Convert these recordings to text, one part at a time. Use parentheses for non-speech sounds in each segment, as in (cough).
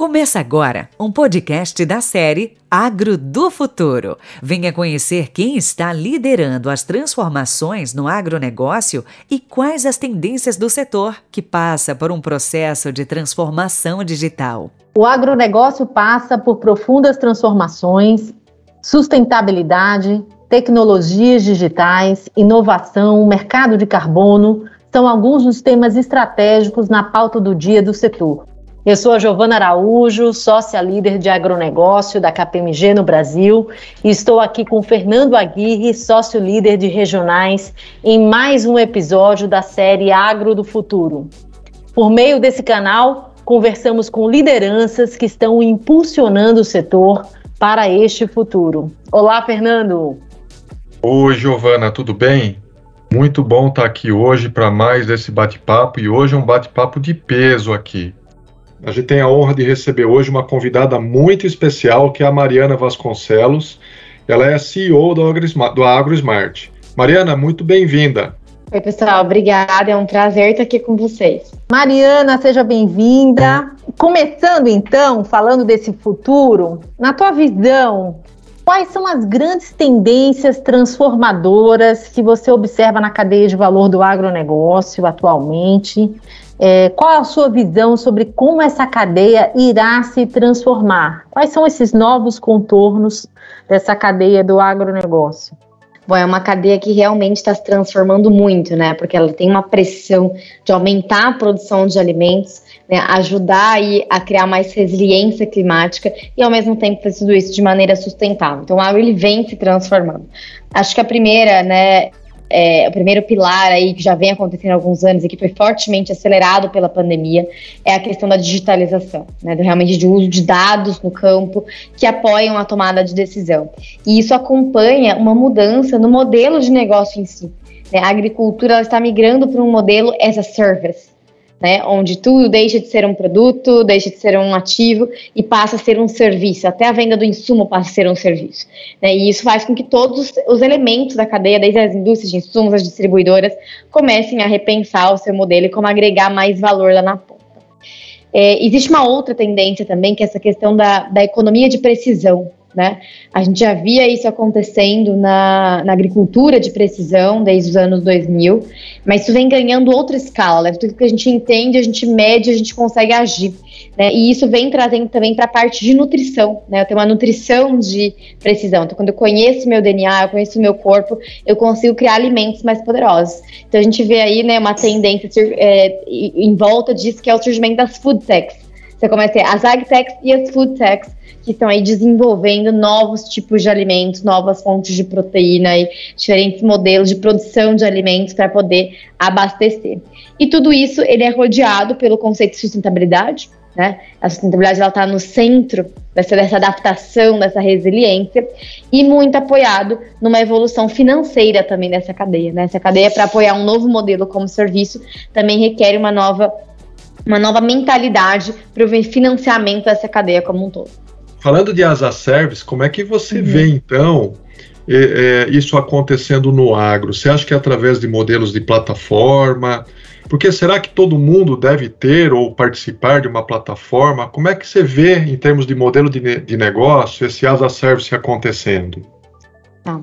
Começa agora um podcast da série Agro do Futuro. Venha conhecer quem está liderando as transformações no agronegócio e quais as tendências do setor que passa por um processo de transformação digital. O agronegócio passa por profundas transformações, sustentabilidade, tecnologias digitais, inovação, mercado de carbono são alguns dos temas estratégicos na pauta do dia do setor. Eu sou a Giovana Araújo, sócia líder de agronegócio da KPMG no Brasil, e estou aqui com Fernando Aguirre, sócio líder de regionais, em mais um episódio da série Agro do Futuro. Por meio desse canal, conversamos com lideranças que estão impulsionando o setor para este futuro. Olá, Fernando. Oi, Giovana, tudo bem? Muito bom estar aqui hoje para mais esse bate-papo e hoje é um bate-papo de peso aqui. A gente tem a honra de receber hoje uma convidada muito especial, que é a Mariana Vasconcelos. Ela é a CEO do AgroSmart. Mariana, muito bem-vinda. Oi, pessoal, obrigada. É um prazer estar aqui com vocês. Mariana, seja bem-vinda. Começando então, falando desse futuro, na tua visão, quais são as grandes tendências transformadoras que você observa na cadeia de valor do agronegócio atualmente? É, qual a sua visão sobre como essa cadeia irá se transformar? Quais são esses novos contornos dessa cadeia do agronegócio? Bom, é uma cadeia que realmente está se transformando muito, né? Porque ela tem uma pressão de aumentar a produção de alimentos, né? ajudar aí a criar mais resiliência climática e ao mesmo tempo fazer tudo isso de maneira sustentável. Então, o agro ele vem se transformando. Acho que a primeira, né, é, o primeiro pilar aí que já vem acontecendo há alguns anos e que foi fortemente acelerado pela pandemia é a questão da digitalização, né, do, realmente de uso de dados no campo que apoiam a tomada de decisão. E isso acompanha uma mudança no modelo de negócio em si. Né? A agricultura está migrando para um modelo as a service, né, onde tudo deixa de ser um produto, deixa de ser um ativo e passa a ser um serviço. Até a venda do insumo passa a ser um serviço. Né, e isso faz com que todos os elementos da cadeia, desde as indústrias de insumos, as distribuidoras, comecem a repensar o seu modelo e como agregar mais valor lá na ponta. É, existe uma outra tendência também, que é essa questão da, da economia de precisão. Né? A gente já via isso acontecendo na, na, agricultura de precisão desde os anos 2000, mas isso vem ganhando outra escala. Né? Tudo que a gente entende, a gente mede, a gente consegue agir. Né? E isso vem trazendo também para a parte de nutrição. Né? Eu tenho uma nutrição de precisão. Então, quando eu conheço meu DNA, eu conheço o meu corpo, eu consigo criar alimentos mais poderosos. Então, a gente vê aí né, uma tendência é, em volta disso, que é o surgimento das food techs. Você começa a ter as ag techs e as food techs que estão aí desenvolvendo novos tipos de alimentos, novas fontes de proteína e diferentes modelos de produção de alimentos para poder abastecer. E tudo isso ele é rodeado pelo conceito de sustentabilidade, né? A sustentabilidade está no centro dessa, dessa adaptação, dessa resiliência e muito apoiado numa evolução financeira também dessa cadeia. Né? Essa cadeia para apoiar um novo modelo como serviço também requer uma nova uma nova mentalidade para o financiamento dessa cadeia como um todo. Falando de asa service, como é que você uhum. vê então é, é, isso acontecendo no agro? Você acha que é através de modelos de plataforma? Porque será que todo mundo deve ter ou participar de uma plataforma? Como é que você vê, em termos de modelo de, de negócio, esse asa service acontecendo? Tá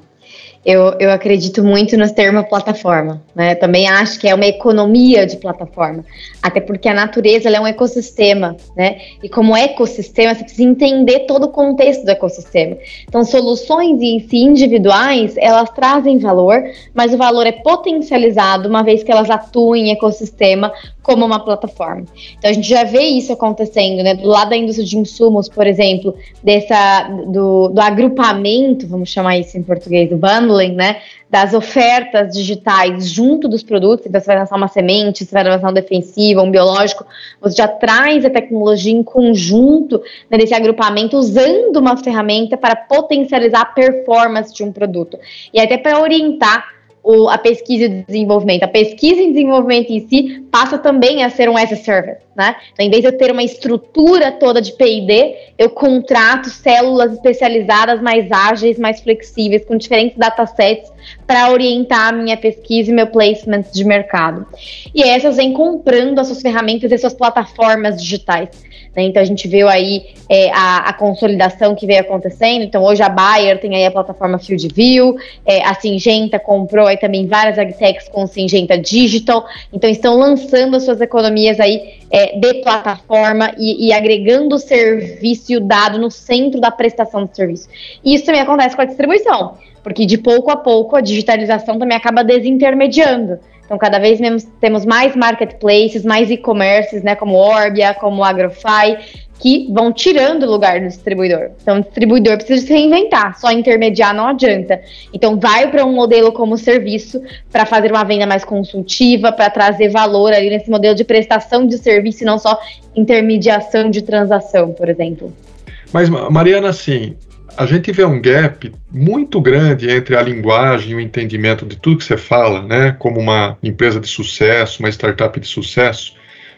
eu, eu acredito muito no termo plataforma, né? Também acho que é uma economia de plataforma, até porque a natureza é um ecossistema, né? E como ecossistema, você precisa entender todo o contexto do ecossistema. Então, soluções em si individuais, elas trazem valor, mas o valor é potencializado uma vez que elas atuam em ecossistema como uma plataforma. Então a gente já vê isso acontecendo, né? Do lado da indústria de insumos, por exemplo, dessa do, do agrupamento, vamos chamar isso em português, do bundling, né? Das ofertas digitais junto dos produtos. Então, você vai lançar uma semente, você vai lançar um defensivo, um biológico, você já traz a tecnologia em conjunto né, desse agrupamento, usando uma ferramenta para potencializar a performance de um produto. E até para orientar o, a pesquisa e desenvolvimento. A pesquisa e desenvolvimento em si passa também a ser um as a service, né? Então, em vez de eu ter uma estrutura toda de P&D, eu contrato células especializadas mais ágeis, mais flexíveis, com diferentes datasets para orientar a minha pesquisa e meu placement de mercado. E essas vêm comprando as suas ferramentas e suas plataformas digitais. Né? Então a gente viu aí é, a, a, consolidação que veio acontecendo. Então hoje a Bayer tem aí a plataforma FieldView, é, a Singenta comprou aí também várias agtechs com Singenta Digital. Então estão lançando as suas economias aí é, de plataforma e, e, agregando o serviço e o dado no centro da prestação do serviço. E isso também acontece com a distribuição, porque de pouco a pouco a digitalização também acaba desintermediando. Então, cada vez temos mais marketplaces, mais e-commerces, né, como Orbia, como Agrofy, que vão tirando o lugar do distribuidor. Então, o distribuidor precisa se reinventar, só intermediar não adianta. Então, vai para um modelo como serviço para fazer uma venda mais consultiva, para trazer valor ali nesse modelo de prestação de serviço e não só intermediação de transação, por exemplo. Mas, Mariana, assim, a gente vê um gap muito grande entre a linguagem e o entendimento de tudo que você fala, né, como uma empresa de sucesso, uma startup de sucesso,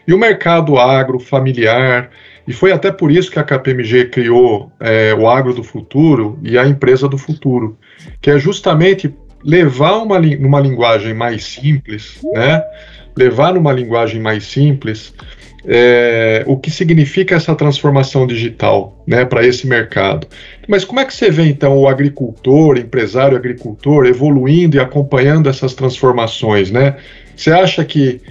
e o mercado agro familiar. E foi até por isso que a KPMG criou é, o Agro do Futuro e a Empresa do Futuro, que é justamente levar uma, uma linguagem mais simples, né, levar numa linguagem mais simples é, o que significa essa transformação digital né, para esse mercado. Mas como é que você vê então o agricultor, empresário agricultor, evoluindo e acompanhando essas transformações? Né? Você acha que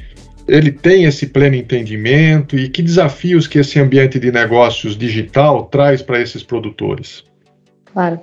ele tem esse pleno entendimento e que desafios que esse ambiente de negócios digital traz para esses produtores? Claro.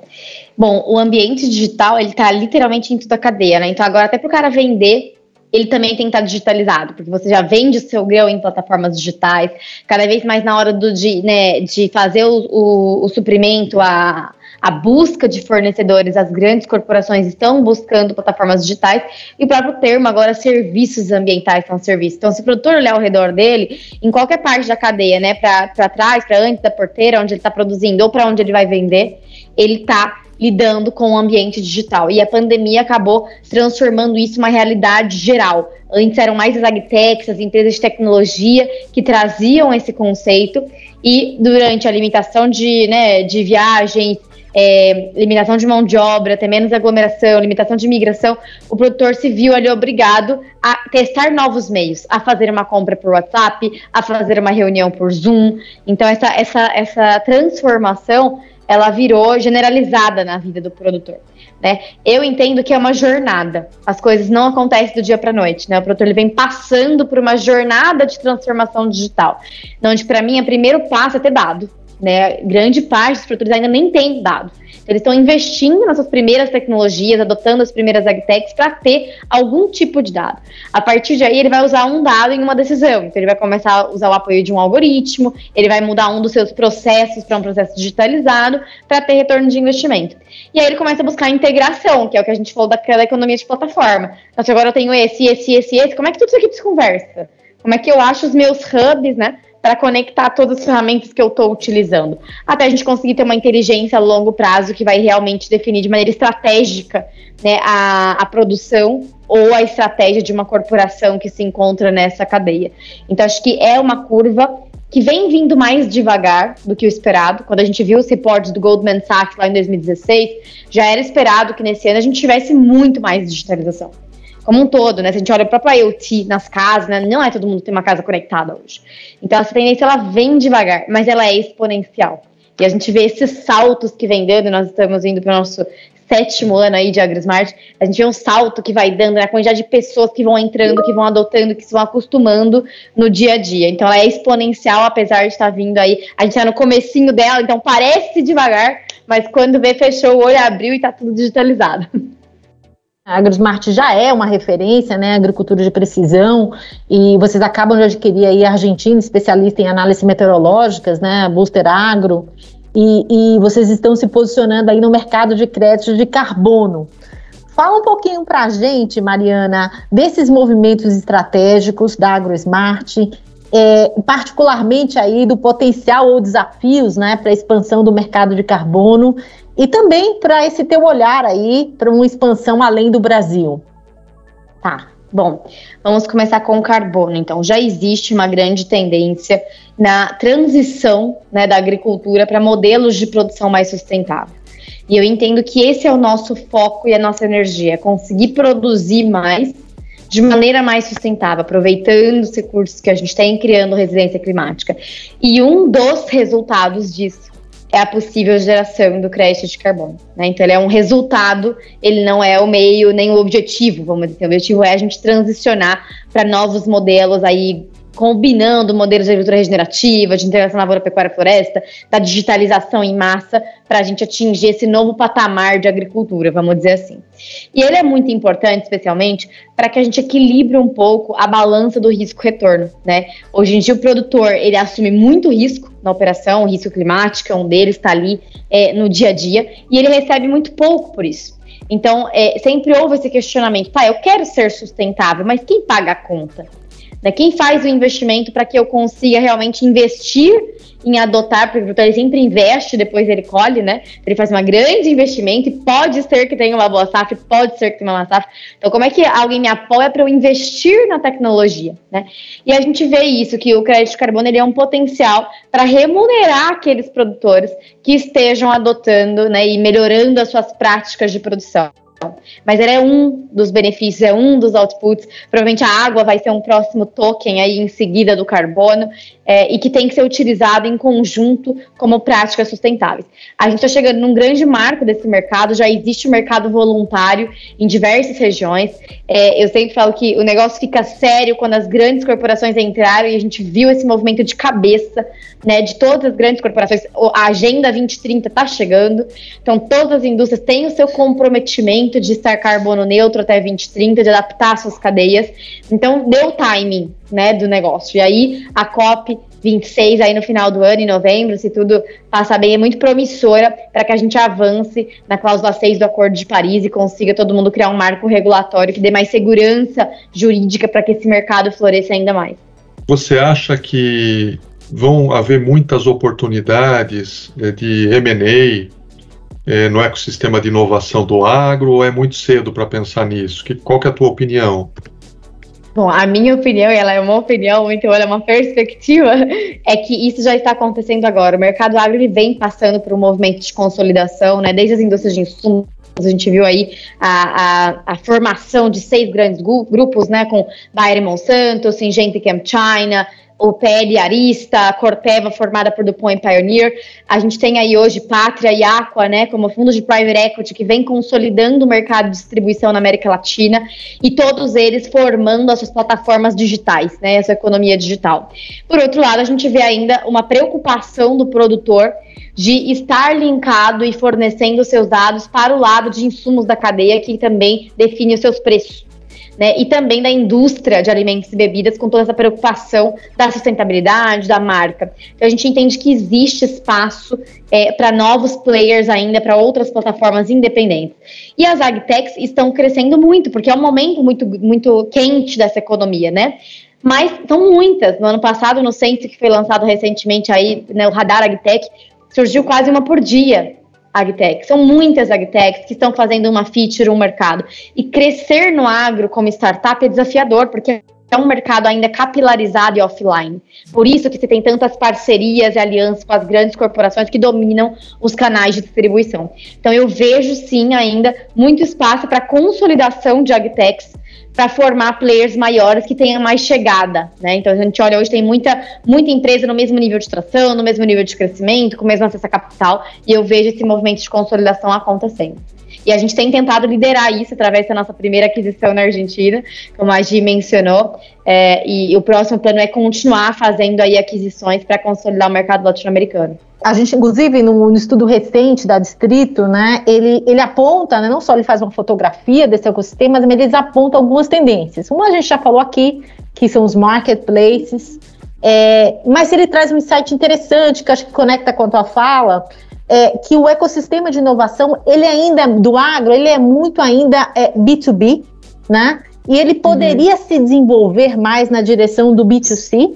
Bom, o ambiente digital ele está literalmente em toda a cadeia, né? Então agora até para o cara vender ele também tem que estar digitalizado, porque você já vende o seu grão em plataformas digitais, cada vez mais na hora do, de, né, de fazer o, o, o suprimento, a, a busca de fornecedores, as grandes corporações estão buscando plataformas digitais, e o próprio termo agora, serviços ambientais são serviços. Então, se o produtor olhar ao redor dele, em qualquer parte da cadeia, né, para trás, para antes da porteira, onde ele está produzindo, ou para onde ele vai vender, ele está lidando com o ambiente digital. E a pandemia acabou transformando isso uma realidade geral. Antes eram mais as agtechs, as empresas de tecnologia que traziam esse conceito, e durante a limitação de, né, de viagens, é, limitação de mão de obra, até menos aglomeração, limitação de imigração, o produtor se viu ali obrigado a testar novos meios, a fazer uma compra por WhatsApp, a fazer uma reunião por Zoom. Então, essa, essa, essa transformação ela virou generalizada na vida do produtor. Né? Eu entendo que é uma jornada. As coisas não acontecem do dia para noite, né? O produtor ele vem passando por uma jornada de transformação digital, onde para mim o primeiro passo é ter dado. Né? Grande parte dos produtores ainda nem tem dado. Eles estão investindo nas suas primeiras tecnologias, adotando as primeiras agtechs para ter algum tipo de dado. A partir de aí, ele vai usar um dado em uma decisão. Então, ele vai começar a usar o apoio de um algoritmo, ele vai mudar um dos seus processos para um processo digitalizado para ter retorno de investimento. E aí ele começa a buscar integração, que é o que a gente falou daquela economia de plataforma. Então, se agora eu tenho esse, esse, esse, esse, como é que tudo isso aqui se conversa? Como é que eu acho os meus hubs, né? Para conectar todas as ferramentas que eu estou utilizando, até a gente conseguir ter uma inteligência a longo prazo que vai realmente definir de maneira estratégica né, a, a produção ou a estratégia de uma corporação que se encontra nessa cadeia. Então, acho que é uma curva que vem vindo mais devagar do que o esperado. Quando a gente viu os reportes do Goldman Sachs lá em 2016, já era esperado que nesse ano a gente tivesse muito mais digitalização como um todo, né? Se a gente olha para a IoT nas casas, né? Não é todo mundo tem uma casa conectada hoje. Então essa tendência ela vem devagar, mas ela é exponencial. E a gente vê esses saltos que vem dando, nós estamos indo para o nosso sétimo ano aí de AgriSmart, a gente vê um salto que vai dando, né, a quantidade de pessoas que vão entrando, que vão adotando, que se vão acostumando no dia a dia. Então ela é exponencial, apesar de estar vindo aí, a gente está no comecinho dela, então parece devagar, mas quando vê, fechou o olho, abriu e está tudo digitalizado. (laughs) A AgroSmart já é uma referência, né, agricultura de precisão, e vocês acabam de adquirir aí a Argentina, especialista em análises meteorológicas, né, Booster Agro, e, e vocês estão se posicionando aí no mercado de crédito de carbono. Fala um pouquinho para a gente, Mariana, desses movimentos estratégicos da AgroSmart, é, particularmente aí do potencial ou desafios né, para a expansão do mercado de carbono e também para esse teu olhar aí para uma expansão além do Brasil. Tá. Bom, vamos começar com o carbono. Então, já existe uma grande tendência na transição né, da agricultura para modelos de produção mais sustentável. E eu entendo que esse é o nosso foco e a nossa energia, é conseguir produzir mais de maneira mais sustentável, aproveitando os recursos que a gente tem, criando resiliência climática. E um dos resultados disso é a possível geração do crédito de carbono. Né? Então, ele é um resultado, ele não é o meio nem o objetivo, vamos dizer. O objetivo é a gente transicionar para novos modelos aí combinando modelos de agricultura regenerativa, de integração lavoura, pecuária floresta, da digitalização em massa, para a gente atingir esse novo patamar de agricultura, vamos dizer assim. E ele é muito importante, especialmente, para que a gente equilibre um pouco a balança do risco-retorno, né? Hoje em dia, o produtor, ele assume muito risco na operação, o risco climático é um deles, está ali é, no dia a dia, e ele recebe muito pouco por isso. Então, é, sempre houve esse questionamento, tá, eu quero ser sustentável, mas quem paga a conta? Né? Quem faz o investimento para que eu consiga realmente investir em adotar, porque o produtor sempre investe, depois ele colhe, né? Ele faz um grande investimento e pode ser que tenha uma boa safra, pode ser que tenha uma má safra. Então, como é que alguém me apoia para eu investir na tecnologia, né? E a gente vê isso, que o crédito de carbono ele é um potencial para remunerar aqueles produtores que estejam adotando né, e melhorando as suas práticas de produção. Mas ele é um dos benefícios, é um dos outputs. Provavelmente a água vai ser um próximo token aí em seguida do carbono é, e que tem que ser utilizado em conjunto como práticas sustentáveis. A gente está chegando num grande marco desse mercado, já existe o um mercado voluntário em diversas regiões. É, eu sempre falo que o negócio fica sério quando as grandes corporações entraram e a gente viu esse movimento de cabeça né, de todas as grandes corporações. A Agenda 2030 está chegando, então todas as indústrias têm o seu comprometimento de estar carbono neutro até 2030, de adaptar suas cadeias. Então deu timing né, do negócio. E aí a COP 26 aí no final do ano, em novembro, se tudo passar bem, é muito promissora para que a gente avance na cláusula 6 do Acordo de Paris e consiga todo mundo criar um marco regulatório que dê mais segurança jurídica para que esse mercado floresça ainda mais. Você acha que vão haver muitas oportunidades né, de M&A é, no ecossistema de inovação do agro ou é muito cedo para pensar nisso? Que, qual que é a tua opinião? Bom, a minha opinião, e ela é uma opinião, então ela é uma perspectiva, (laughs) é que isso já está acontecendo agora. O mercado agro ele vem passando por um movimento de consolidação, né? Desde as indústrias de insumos, a gente viu aí a, a, a formação de seis grandes grupos, né? Com Bayer e Monsanto, Syngenta e China, o PL Arista, a Corteva formada por DuPont e Pioneer. A gente tem aí hoje Pátria e Aqua, né, como fundos de private equity que vem consolidando o mercado de distribuição na América Latina e todos eles formando as suas plataformas digitais, né, essa economia digital. Por outro lado, a gente vê ainda uma preocupação do produtor de estar linkado e fornecendo seus dados para o lado de insumos da cadeia que também define os seus preços né, e também da indústria de alimentos e bebidas, com toda essa preocupação da sustentabilidade, da marca. Então, a gente entende que existe espaço é, para novos players ainda, para outras plataformas independentes. E as agtechs estão crescendo muito, porque é um momento muito, muito quente dessa economia, né? Mas são muitas. No ano passado, no Sense, que foi lançado recentemente aí, né, o Radar Agtech, surgiu quase uma por dia agtechs. São muitas agtechs que estão fazendo uma feature, um mercado. E crescer no agro como startup é desafiador, porque é um mercado ainda capilarizado e offline. Por isso que você tem tantas parcerias e alianças com as grandes corporações que dominam os canais de distribuição. Então eu vejo sim ainda muito espaço para consolidação de agtechs para formar players maiores que tenham mais chegada, né? Então a gente olha hoje tem muita muita empresa no mesmo nível de tração, no mesmo nível de crescimento, com o mesmo acesso a capital, e eu vejo esse movimento de consolidação acontecendo. E a gente tem tentado liderar isso através da nossa primeira aquisição na Argentina, como a Gi mencionou. É, e o próximo plano é continuar fazendo aí aquisições para consolidar o mercado latino-americano. A gente, inclusive, no, no, estudo recente da Distrito, né, ele, ele aponta, né, não só ele faz uma fotografia desse ecossistema, mas eles apontam algumas tendências. Uma a gente já falou aqui, que são os marketplaces, é, mas ele traz um insight interessante, que acho que conecta com a tua fala, é, que o ecossistema de inovação, ele ainda, do agro, ele é muito ainda é, B2B, né? E ele poderia uhum. se desenvolver mais na direção do B2C,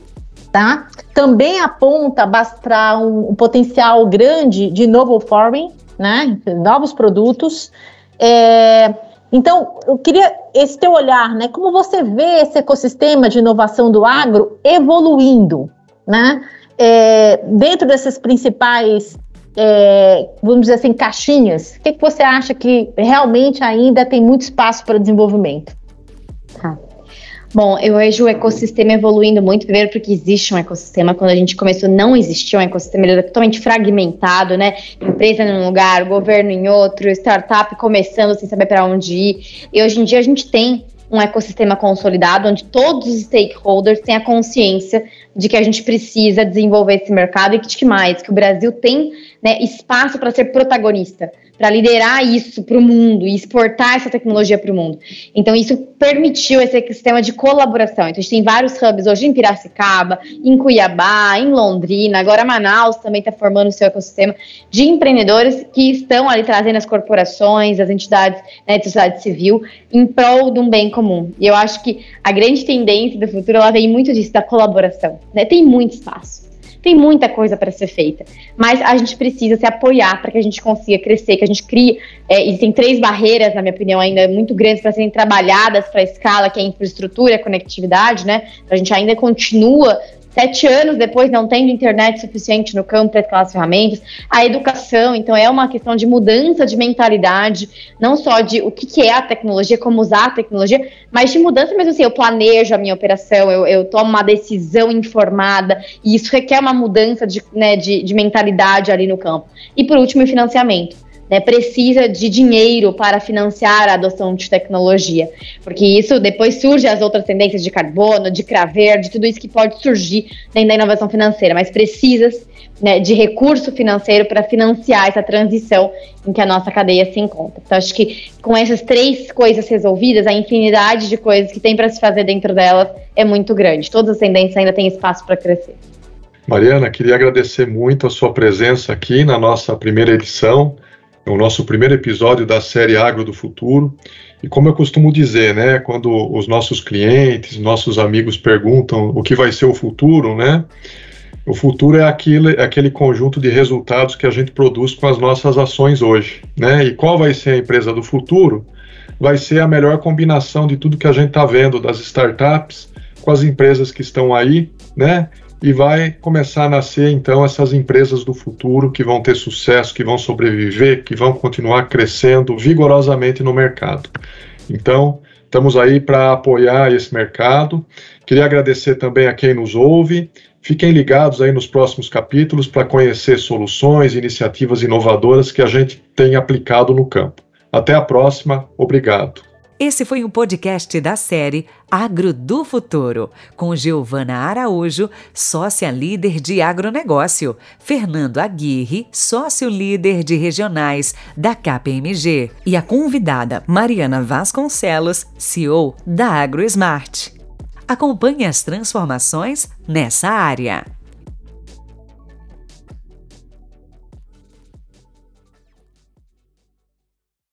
tá? Também aponta para um, um, potencial grande de novel farming, né? Novos produtos. É, então, eu queria esse teu olhar, né? Como você vê esse ecossistema de inovação do agro evoluindo, né? É, dentro desses principais é, vamos dizer assim, caixinhas, o que, que você acha que realmente ainda tem muito espaço para desenvolvimento? Tá. Bom, eu vejo o ecossistema evoluindo muito, primeiro porque existe um ecossistema, quando a gente começou não existia um ecossistema, ele era totalmente fragmentado, né? Empresa num lugar, governo em outro, startup começando sem saber para onde ir. E hoje em dia a gente tem um ecossistema consolidado, onde todos os stakeholders têm a consciência de que a gente precisa desenvolver esse mercado e que, que mais, que o Brasil tem né, espaço para ser protagonista para liderar isso para o mundo e exportar essa tecnologia para o mundo. Então, isso permitiu esse sistema de colaboração. Então, a gente tem vários hubs hoje em Piracicaba, em Cuiabá, em Londrina, agora Manaus também está formando o seu ecossistema de empreendedores que estão ali trazendo as corporações, as entidades né, de sociedade civil em prol de um bem comum. E eu acho que a grande tendência do futuro ela vem muito disso, da colaboração. Né? Tem muito espaço. Tem muita coisa para ser feita, mas a gente precisa se apoiar para que a gente consiga crescer, que a gente crie. É, existem três barreiras, na minha opinião, ainda muito grandes para serem trabalhadas para a escala, que é a infraestrutura a conectividade, né? A gente ainda continua sete anos depois não tendo internet suficiente no campo para aquelas ferramentas, a educação, então é uma questão de mudança de mentalidade, não só de o que, que é a tecnologia, como usar a tecnologia, mas de mudança mesmo assim, eu planejo a minha operação, eu, eu tomo uma decisão informada, e isso requer uma mudança de, né, de, de mentalidade ali no campo. E por último, o financiamento né, precisa de dinheiro para financiar a adoção de tecnologia, porque isso depois surge as outras tendências de carbono, de craver, de tudo isso que pode surgir dentro da inovação financeira, mas precisa né, de recurso financeiro para financiar essa transição em que a nossa cadeia se encontra. Então, acho que com essas três coisas resolvidas, a infinidade de coisas que tem para se fazer dentro delas é muito grande. Todas as tendências ainda têm espaço para crescer. Mariana, queria agradecer muito a sua presença aqui na nossa primeira edição. É o nosso primeiro episódio da série Agro do Futuro. E como eu costumo dizer, né, quando os nossos clientes, nossos amigos perguntam o que vai ser o futuro, né, o futuro é aquele, é aquele conjunto de resultados que a gente produz com as nossas ações hoje, né? E qual vai ser a empresa do futuro? Vai ser a melhor combinação de tudo que a gente está vendo das startups com as empresas que estão aí, né? E vai começar a nascer então essas empresas do futuro que vão ter sucesso, que vão sobreviver, que vão continuar crescendo vigorosamente no mercado. Então, estamos aí para apoiar esse mercado. Queria agradecer também a quem nos ouve. Fiquem ligados aí nos próximos capítulos para conhecer soluções, iniciativas inovadoras que a gente tem aplicado no campo. Até a próxima. Obrigado. Esse foi um podcast da série Agro do Futuro, com Giovana Araújo, sócia líder de agronegócio, Fernando Aguirre, sócio líder de regionais da KPMG, e a convidada Mariana Vasconcelos, CEO da AgroSmart. Acompanhe as transformações nessa área.